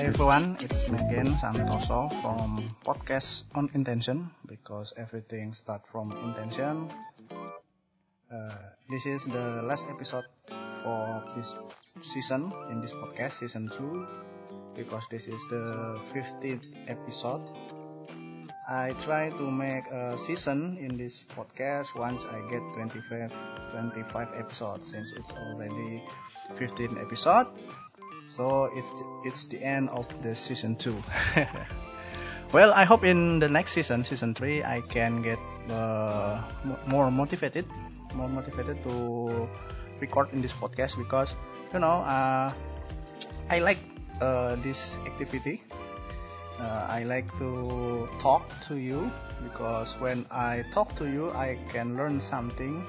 Everyone, it's me again Santoso from podcast on intention because everything start from intention. Uh, this is the last episode for this season in this podcast, season 2, because this is the 15th episode. I try to make a season in this podcast once I get 25, 25 episodes since it's already 15 episode. So it's it's the end of the season two. well, I hope in the next season, season three, I can get uh, more motivated, more motivated to record in this podcast because you know uh, I like uh, this activity. Uh, I like to talk to you because when I talk to you, I can learn something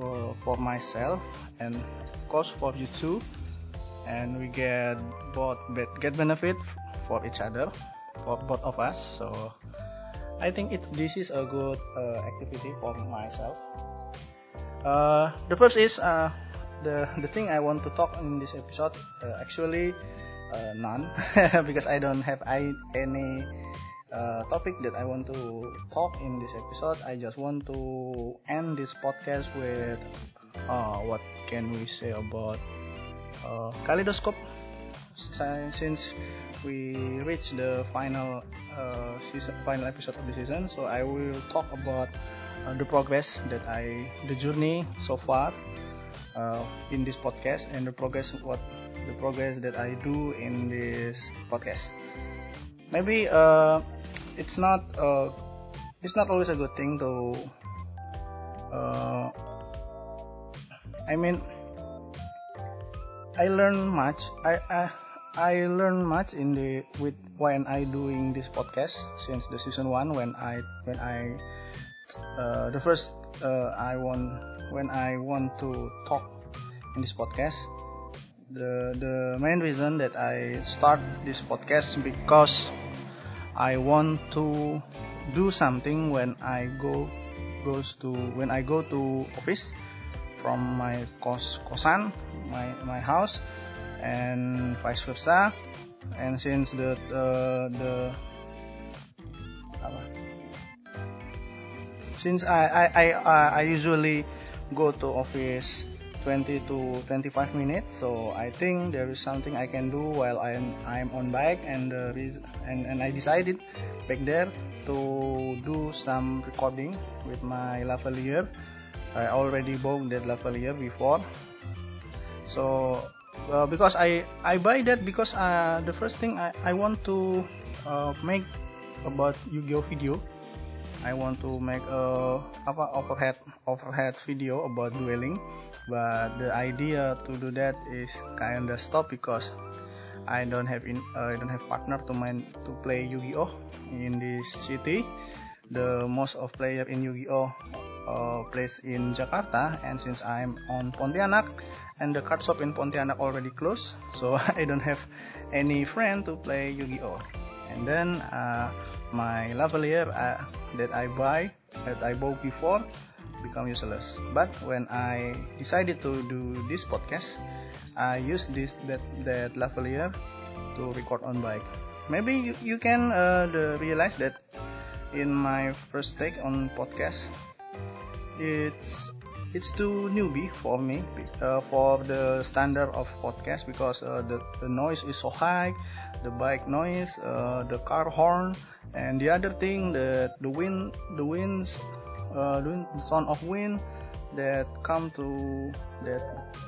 uh, for myself and of course for you too. And we get both get benefit for each other for both of us. So i think it's this is a good uh, activity for myself uh, the first is uh, the the thing i want to talk in this episode uh, actually uh, none because i don't have I, any uh, topic that i want to talk in this episode i just want to end this podcast with what can we say about Kaleidoscope since we reach the final uh, season, final episode of the season. So I will talk about the progress that I, the journey so far uh, in this podcast, and the progress what the progress that I do in this podcast. Maybe uh, it's not uh, it's not always a good thing to. Uh, I mean I learn much. I, I I learn much in the with when I doing this podcast since the season one when I when I uh, the first uh, I want when I want to talk in this podcast. The the main reason that I start this podcast because I want to do something when I go goes to when I go to office from my kos kosan, my my house, and vice versa. And since the uh, the since I I I, I usually go to office 20 to 25 minutes so i think there is something i can do while i'm i'm on bike and uh, and and i decided back there to do some recording with my lavalier. I already bought that lavalier before. So uh, because I I buy that because uh, the first thing I, I want to uh, make about Yu-Gi-Oh video I want to make a apa overhead overhead video about dueling but the idea to do that is kind of stop because I don't have in uh, I don't have partner to to play Yu-Gi-Oh! in this city. The most of player in Yu-Gi-Oh! uh, place in Jakarta. And since I'm on Pontianak and the card shop in Pontianak already closed so I don't have any friend to play Yu-Gi-Oh and then uh, my lavalier uh, that I buy that I bought before become useless. But when I decided to do this podcast I use this that that lavalier to record on bike. Maybe you, you can uh, the, realize that in my first take on podcast it's it's too newbie for me uh, for the standard of podcast because uh, the, the noise is so high the bike noise uh, the car horn and the other thing the the wind the winds uh, the, wind, the sound of wind that come to that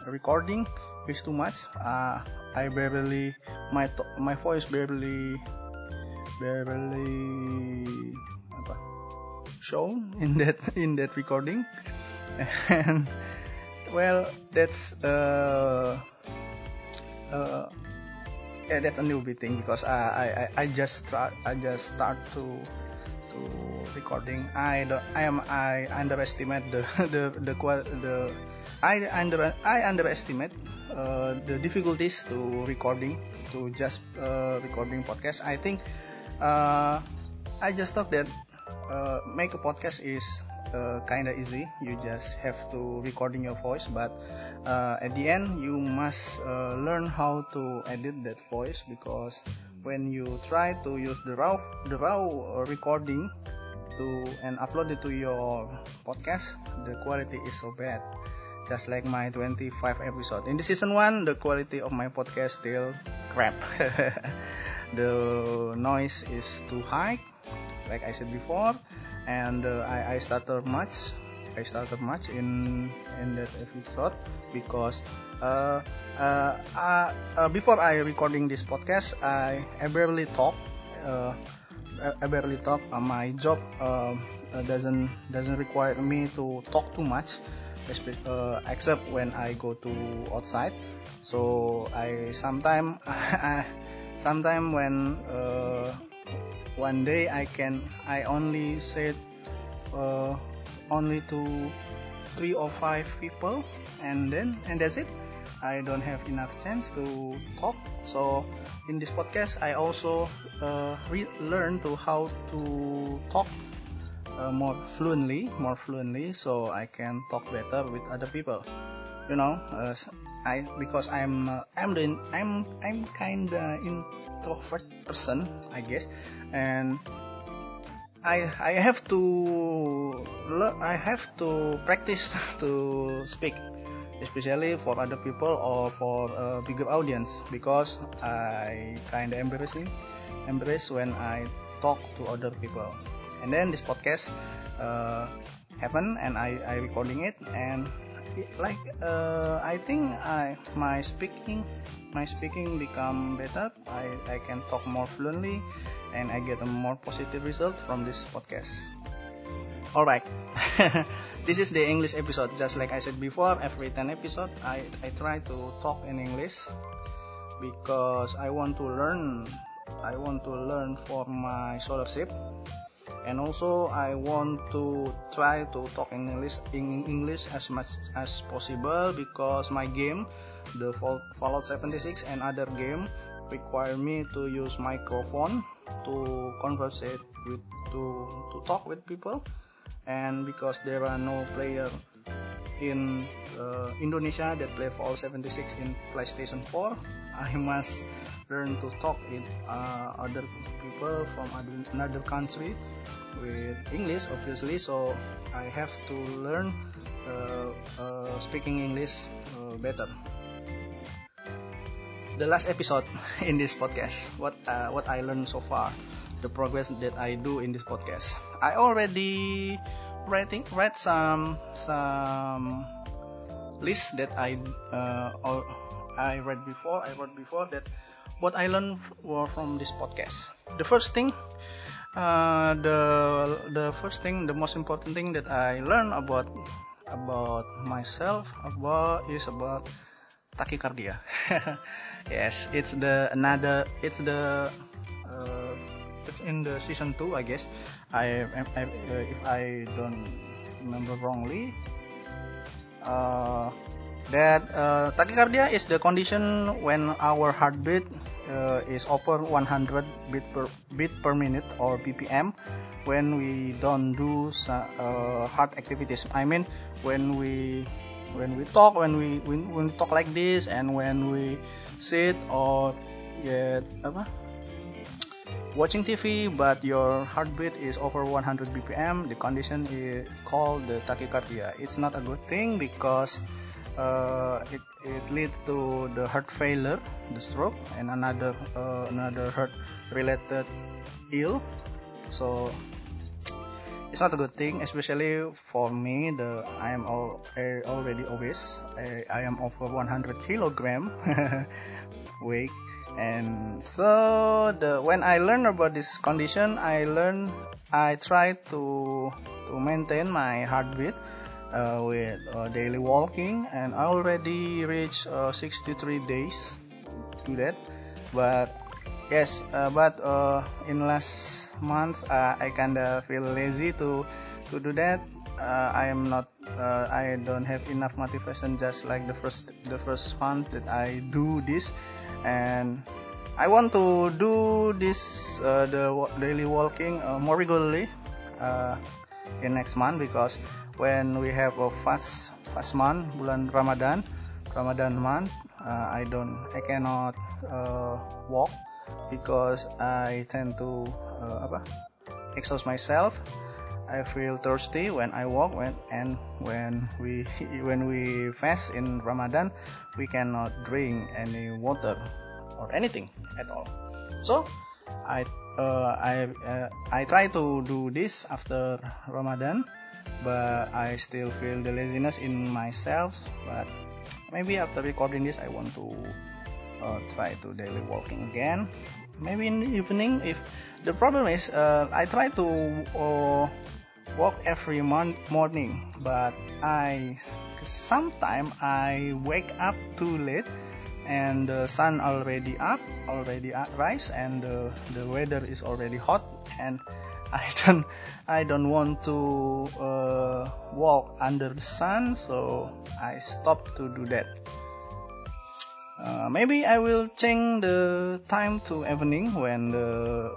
recording is too much. Uh, I barely my my voice barely barely shown in that in that recording. And well that's uh, uh yeah that's a newbie thing because I I, I just start I just start to to recording I don't I am I underestimate the the the the I under I underestimate uh, the difficulties to recording to just uh, recording podcast. I think uh, I just thought that uh, make a podcast is uh, kind of easy. You just have to recording your voice, but uh, at the end you must uh, learn how to edit that voice because when you try to use the raw the raw recording to and upload it to your podcast, the quality is so bad. Just like my 25 episode in the season one, the quality of my podcast still crap. the noise is too high, like I said before, and uh, I, I started much. I started much in in that episode because uh, uh, uh, uh, before I recording this podcast, I, I barely talk. Uh, I barely talk. Uh, my job uh, doesn't doesn't require me to talk too much, uh, except when I go to outside. So I sometimes sometime when uh, one day I can I only said. uh, only to three or five people and then and that's it. I don't have enough chance to talk. So in this podcast I also uh, learn to how to talk uh, more fluently more fluently so I can talk better with other people. You know uh, I because I'm uh, I'm the I'm I'm kind of introvert person I guess and I I have to I have to practice to speak especially for other people or for a bigger audience because I kind of embarrassing embarrass when I talk to other people. And then this podcast uh, happen and I, I recording it and like uh, I think I my speaking my speaking become better. I, I can talk more fluently and I get a more positive result from this podcast alright this is the English episode. Just like I said before, every 10 episode, I, I try to talk in English because I want to learn. I want to learn for my scholarship, and also I want to try to talk in English in English as much as possible because my game, the Fallout 76 and other game, require me to use microphone to converse with to to talk with people and because there are no player in uh, Indonesia that play Fallout 76 in PlayStation 4, I must learn to talk with uh, other people from other, another country with English, obviously. So I have to learn uh, uh speaking English uh, better. The last episode in this podcast, what uh, what I learned so far the progress that I do in this podcast. I already writing write some some list that I uh, or I read before. I wrote before that what I learned were from this podcast. The first thing, uh, the the first thing, the most important thing that I learned about about myself about is about tachycardia. yes, it's the another it's the uh, it's in the season two, I guess. I, I uh, if I don't remember wrongly, uh, that uh, tachycardia is the condition when our heartbeat uh, is over 100 beat per beat per minute or BPM when we don't do uh, heart activities. I mean when we when we talk when we when, when we talk like this and when we sit or get apa watching TV but your heartbeat is over 100 bpm, the condition is called the tachycardia. It's not a good thing because uh, it, it leads to the heart failure, the stroke, and another uh, another heart related ill. So it's not a good thing, especially for me. The I am all, already obese. I, I am over 100 kilogram weight and so the when I learn about this condition I learn I try to to maintain my heartbeat uh, with uh, daily walking and I already reached uh, 63 days to that but yes uh, but uh, in last month uh, I kinda feel lazy to to do that. I am not uh, I don't have enough motivation just like the first the first month that I do this. And I want to do this uh, the daily walking uh, more regularly uh, in next month because when we have a fast fast month bulan Ramadan Ramadan month uh, I don't I cannot uh, walk because I tend to uh, apa exhaust myself I feel thirsty when I walk when and when we when we fast in Ramadan we cannot drink any water or anything at all. So I uh, I uh, I try to do this after Ramadan, but I still feel the laziness in myself. But maybe after recording this, I want to uh, try to daily walking again. Maybe in the evening. If the problem is, uh, I try to uh, walk every mon- morning, but I sometimes I wake up too late and the sun already up already rise and the, the weather is already hot and I don't I don't want to uh, walk under the sun so I stop to do that uh, maybe I will change the time to evening when the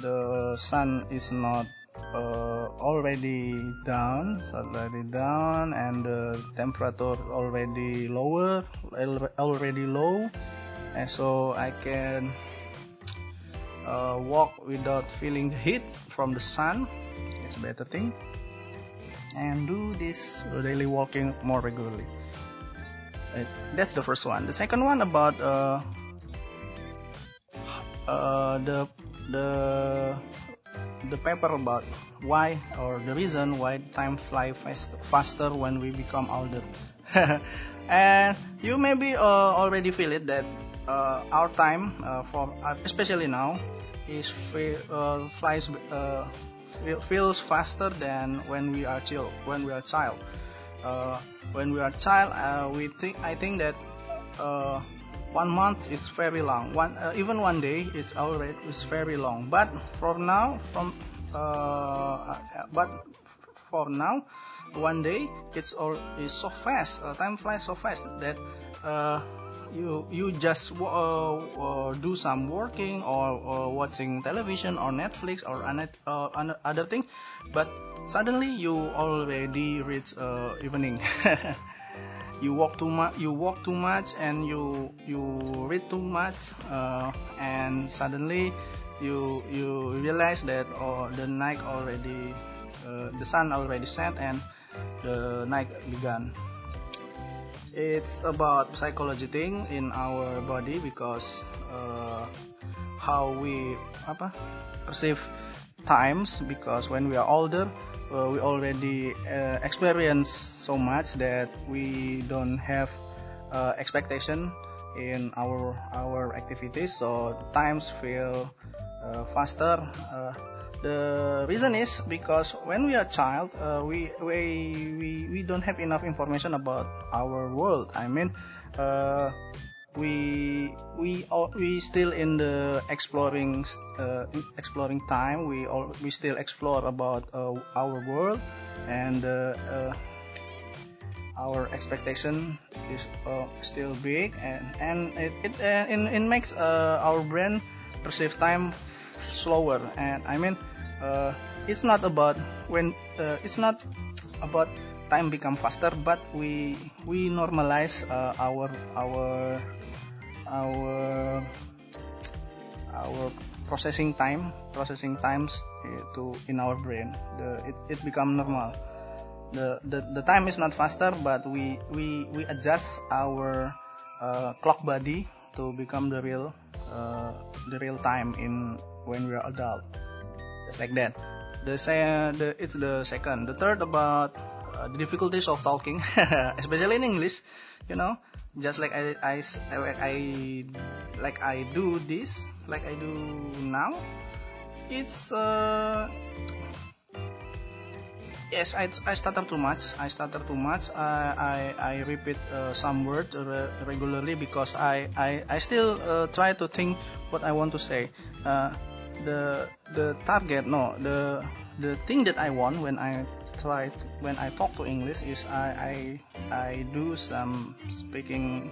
the sun is not uh, already down already down and the temperature already lower already low. And so I can uh, walk without feeling the heat from the sun. It's a better thing. And do this daily walking more regularly that's the first one the second one about uh, uh, the the the paper about why or the reason why time fly fast, faster when we become older. and you maybe uh, already feel it that uh, our time uh, for uh, especially now is uh, flies uh, feels faster than when we are child when we are child. When we are child, uh, we think I think that uh, one month is very long. One uh, even one day is already is very long. But from now from uh, but for now one day it's all is so fast uh, time flies so fast that uh, you you just uh, uh, do some working or, or, watching television or Netflix or uh, other thing, but suddenly you already reach evening. you walk too much you walk too much and you you read too much uh, and suddenly you you realize that oh the night already uh, the sun already set and the night began it's about psychology thing in our body because uh, how we apa perceive times because when we are older uh, we already uh, experience so much that we don't have uh, expectation in our our activities. So times feel uh, faster uh, the reason is because when we are child uh, we, we we we don't have enough information about our world. I mean we we we still in the exploring uh, exploring time we all we still explore about uh, our world and uh, uh our expectation is uh, still big and and it it, uh, it, it makes our brain perceive time slower. And i mean it's not about when it's not about time become faster but we we normalize our our our our processing time processing times to in our brain. The, it, it become normal. The, the the time is not faster but we we we adjust our uh, clock body to become the real uh, the real time in when we are adult like that. The, the it's the second. The third about uh, the difficulties of talking especially in english you know? Just like I, I, I like I do this like I do now it's uh yes I, I stutter too much. I stutter too much. I, I, I repeat uh, some words re regularly because I, I, I still uh, try to think what I want to say. Uh, the the target no the the thing that I want when I try when I talk to English is I I I do some speaking.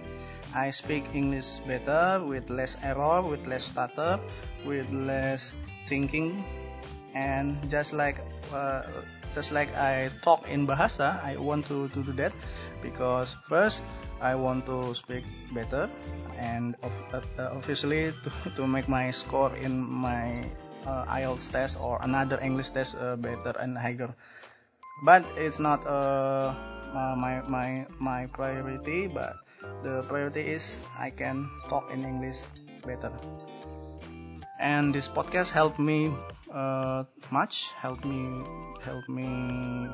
I speak English better with less error, with less stutter, with less thinking, and just like uh, just like I talk in Bahasa, I want to, to do that because first I want to speak better and uh, obviously to, to make my score in my uh, IELTS test or another English test uh, better and higher. But it's not uh, uh, my my my priority. But the priority is I can talk in English better. And this podcast helped me uh, much. Helped me help me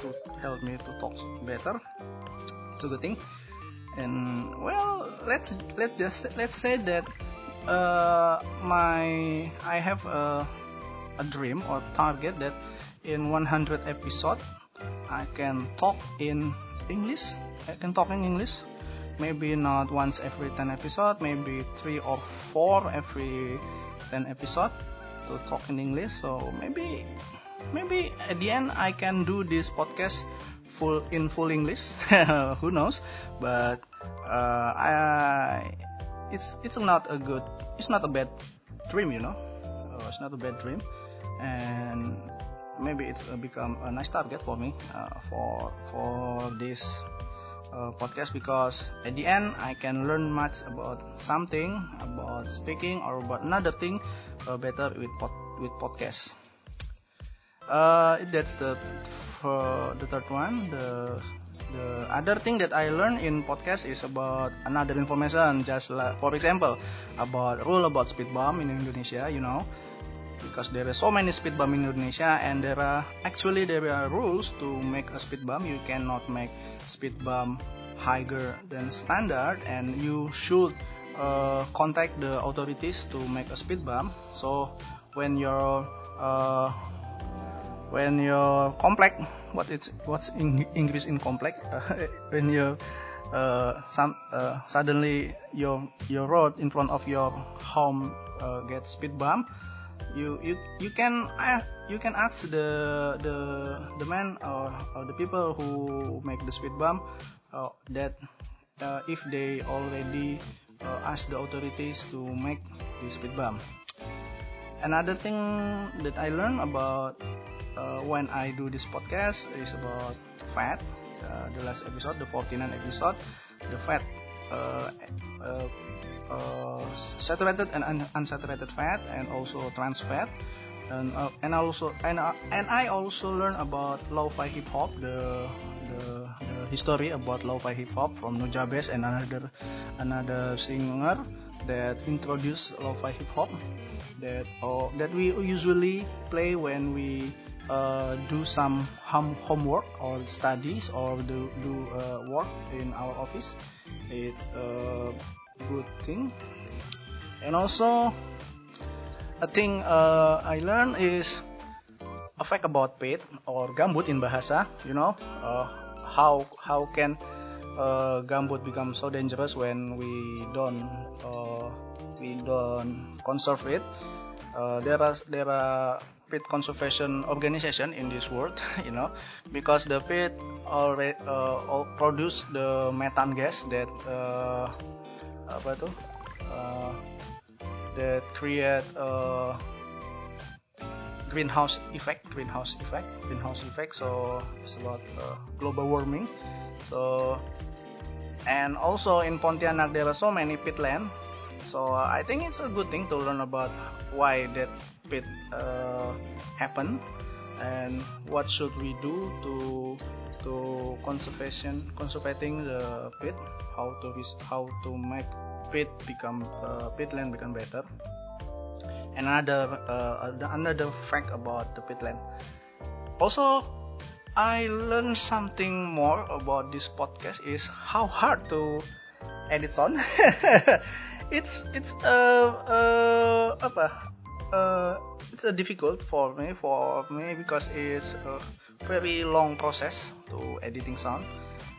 to help me to talk better. A good thing. And well, let's let's just let's say that uh, my I have a, a dream or target that in 100 episode I can talk in English. I can talk in English. Maybe not once every 10 episode, maybe three or four every 10 episode to talk in English. So maybe maybe at the end I can do this podcast full in full English. Who knows? But uh, I it's it's not a good it's not a bad dream you know uh, it's not a bad dream and maybe it's uh, become a nice target for me uh, for for this uh, podcast because at the end I can learn much about something about speaking or about another thing uh, better with pod, with podcast uh, that's the for the third one the the other thing that I learned in podcast is about another information just like for example about rule about speed bump in Indonesia you know. Because there are so many speed bump in Indonesia and there are actually there are rules to make a speed bump. You cannot make speed bump higher than standard and you should uh, contact the authorities to make a speed bump. So when your uh, when your complex what it's what's in English in complex? Uh, when you uh, some uh, suddenly your your road in front of your home uh, gets speed bump you you you can ask, you can ask the the the man or, or the people who make the speed bump uh, that uh, if they already uh, ask the authorities to make the speed bump. Another thing that I learned about uh, when I do this podcast is about fat. Uh, the last episode, the 49 episode, the fat, uh, uh, uh, saturated and un unsaturated fat, and also trans fat. And, uh, and also and and I also learn about lo-fi hip hop, the, the, history about lo-fi hip hop from Nujabes and another another singer that introduced lo-fi hip hop that oh, that we usually play when we uh, do some home homework or studies or do, do uh, work in our office. It's a good thing. And also a thing uh, I learned is a fact about pit or gambut in bahasa you know uh, how how can uh, gambut become so dangerous when we don't we don't conserve it. There are there are pit conservation organization in this world, you know, because the pit already uh, produce the methane gas that uh, apa tuh uh, that create uh, greenhouse effect, greenhouse effect, greenhouse effect. So it's about uh, global warming. So and also in Pontianak there are so many pitland. So I think it's a good thing to learn about why that pit uh, happen. And what should we do to to conservation conservating the pit? How to how to make pit become uh, pitland become better? And another uh, another fact about the pitland. Also I learned something more about this podcast is how hard to edit sound it's it's uh, uh apa uh, it's a difficult for me for me because it's a very long process to editing sound.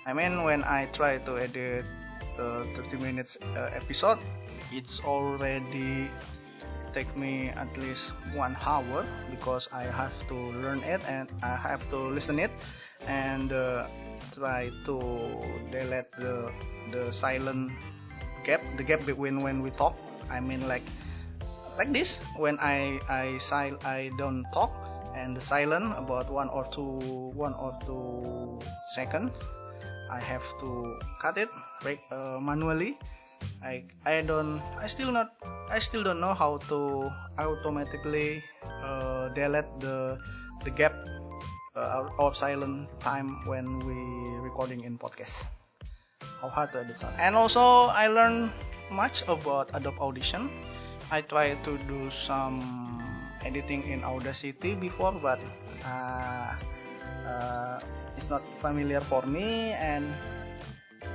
I mean when I try to edit the 30 minutes uh, episode, it's already take me at least one hour because I have to learn it and I have to listen it and uh, try to delete the the silent gap the gap between when we talk I mean like like this. When I I sil- I don't talk and the silent about one or two one or two seconds I have to cut it uh, manually. I I don't I still not I still don't know how to automatically uh, delete the the gap uh, of silent time when we recording in podcast. How hard to edit sound. And also I learned much about Adobe Audition I try to do some editing in Audacity before but uh, uh, it's not familiar for me and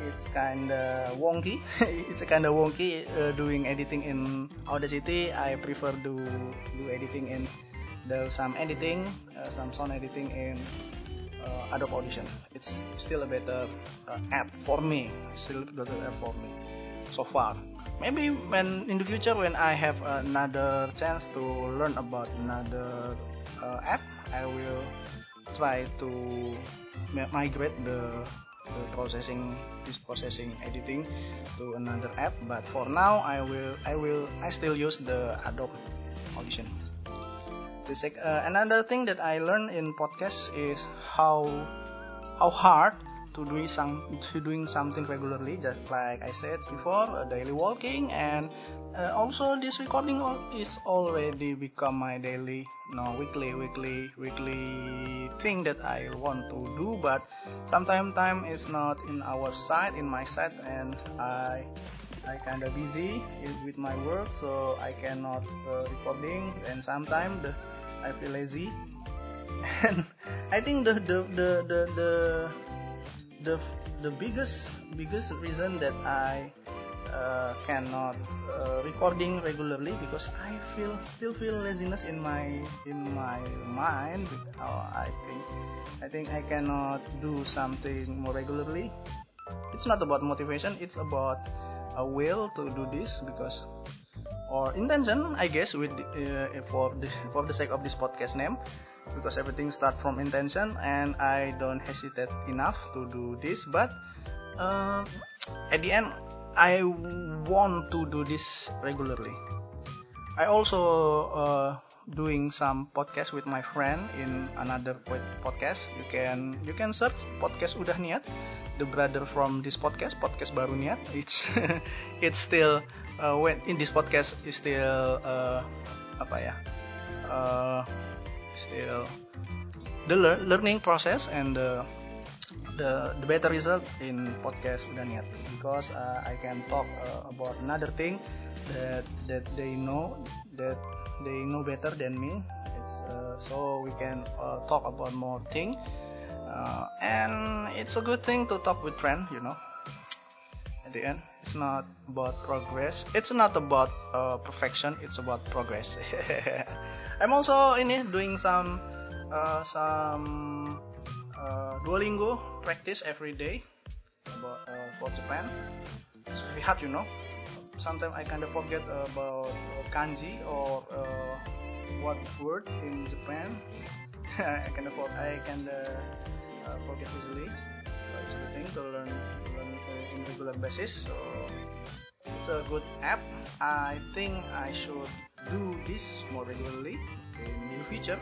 it's kind of wonky. It's kind of wonky uh, doing editing in Audacity. I prefer do do editing in the some editing uh, some sound editing in uh, Adobe Audition. It's still a better uh, app for me. Still better app for me so far maybe when in the future when I have another chance to learn about another uh, app I will try to migrate the, the processing this processing editing to another app. But for now I will I will I still use the Adobe Audition. The sec, uh, another thing that I learned in podcast is how how hard to doing some to doing something regularly just like I said before uh, daily walking and uh, also this recording is already become my daily no weekly weekly weekly thing that I want to do but sometimes time is not in our side in my side and I I kind of busy with my work so I cannot uh, recording and sometimes I feel lazy. And I think the the the the, the the the biggest biggest reason that I uh, cannot uh, recording regularly because I feel still feel laziness in my in my mind. Oh, I think I think I cannot do something more regularly. It's not about motivation. It's about a will to do this because or intention I guess with uh, for the for the sake of this podcast name because everything start from intention and I don't hesitate enough to do this but uh, at the end I want to do this regularly. I also uh, doing some podcast with my friend in another podcast. You can you can search podcast udah niat the brother from this podcast podcast baru niat. It's it's still uh, when in this podcast is still uh, apa ya uh, still. The learning process and the the, the better result in podcast udah niat. Because uh, I can talk uh, about another thing that that they know that they know better than me. It's uh, so we can uh, talk about more thing. Uh, and it's a good thing to talk with friend you know. At the end it's not about progress. It's not about uh, perfection. It's about progress I'm also ini doing some uh, some uh, Duolingo practice every day about uh, for Japan. It's very hard, you know. Sometimes I kind of forget about uh, kanji or uh, what word in Japan. I kind of I can uh, uh, forget easily. So it's a good thing to learn, to learn in regular basis. So it's a good app. I think I should do this more regularly in the future.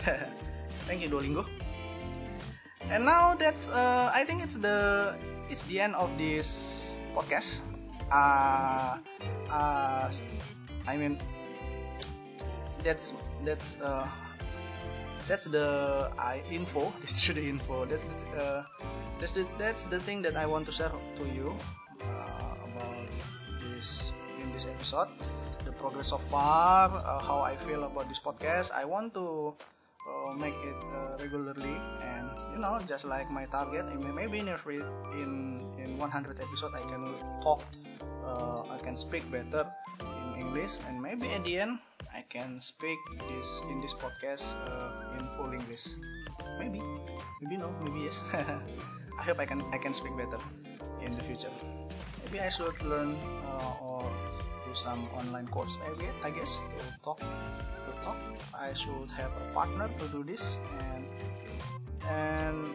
Thank you Duolingo. And now that's uh, I think it's the it's the end of this podcast. Uh, uh, I mean that's that's uh, that's the I info. That's the info. That's the, uh, that's the that's the thing that I want to share to you this in this episode the progress so far, uh, how I feel about this podcast. I want to uh, make it uh, regularly, and you know, just like my target, maybe in every in in 100 episode I can talk, uh, I can speak better in English, and maybe at the end I can speak this in this podcast uh, in full English. Maybe, maybe no, maybe yes. I hope I can I can speak better in the future. Maybe I should learn uh, or do some online course I guess to talk to talk. I should have a partner to do this and and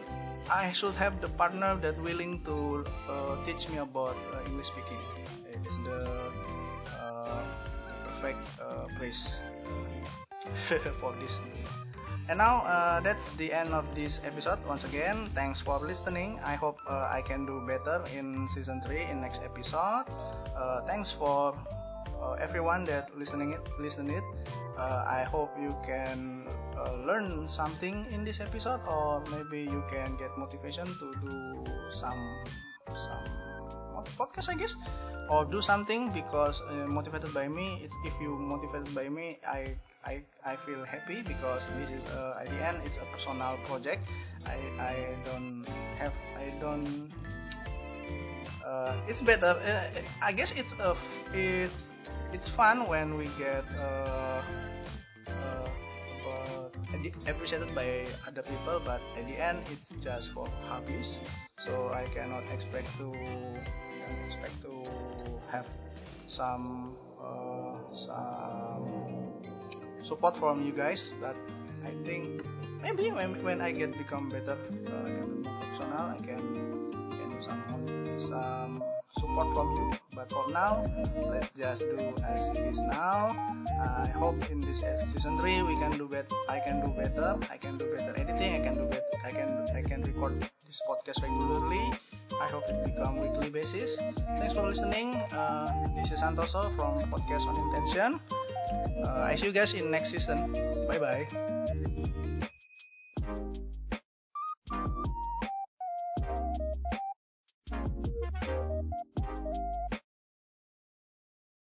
I should have the partner that willing to uh, teach me about uh, English speaking. It is the uh, perfect uh, place for this and now uh, that's the end of this episode. Once again, thanks for listening. I hope uh, I can do better in season 3 in next episode. Uh, thanks for uh, everyone that listening it listen it. Uh, I hope you can uh, learn something in this episode or maybe you can get motivation to do some some podcast I guess or do something because motivated by me. If you motivated by me, I I, I feel happy because this is uh, at the end it's a personal project. I, I don't have I don't uh, it's better uh, I guess it's a it's it's fun when we get uh, uh, appreciated by other people but at the end it's just for hobbies. So I cannot expect to expect to have some uh, some support from you guys but I think maybe when, when I get become better uh, I can be more professional I can can do some some support from you. But for now let's just do as it is now. I hope in this season 3 we can do better I can do better I can do better editing I can do better I can I can record this podcast regularly. I hope it become weekly basis. Thanks for listening. Uh, this is Santoso from podcast on intention uh, I see you guys in next season. Bye bye.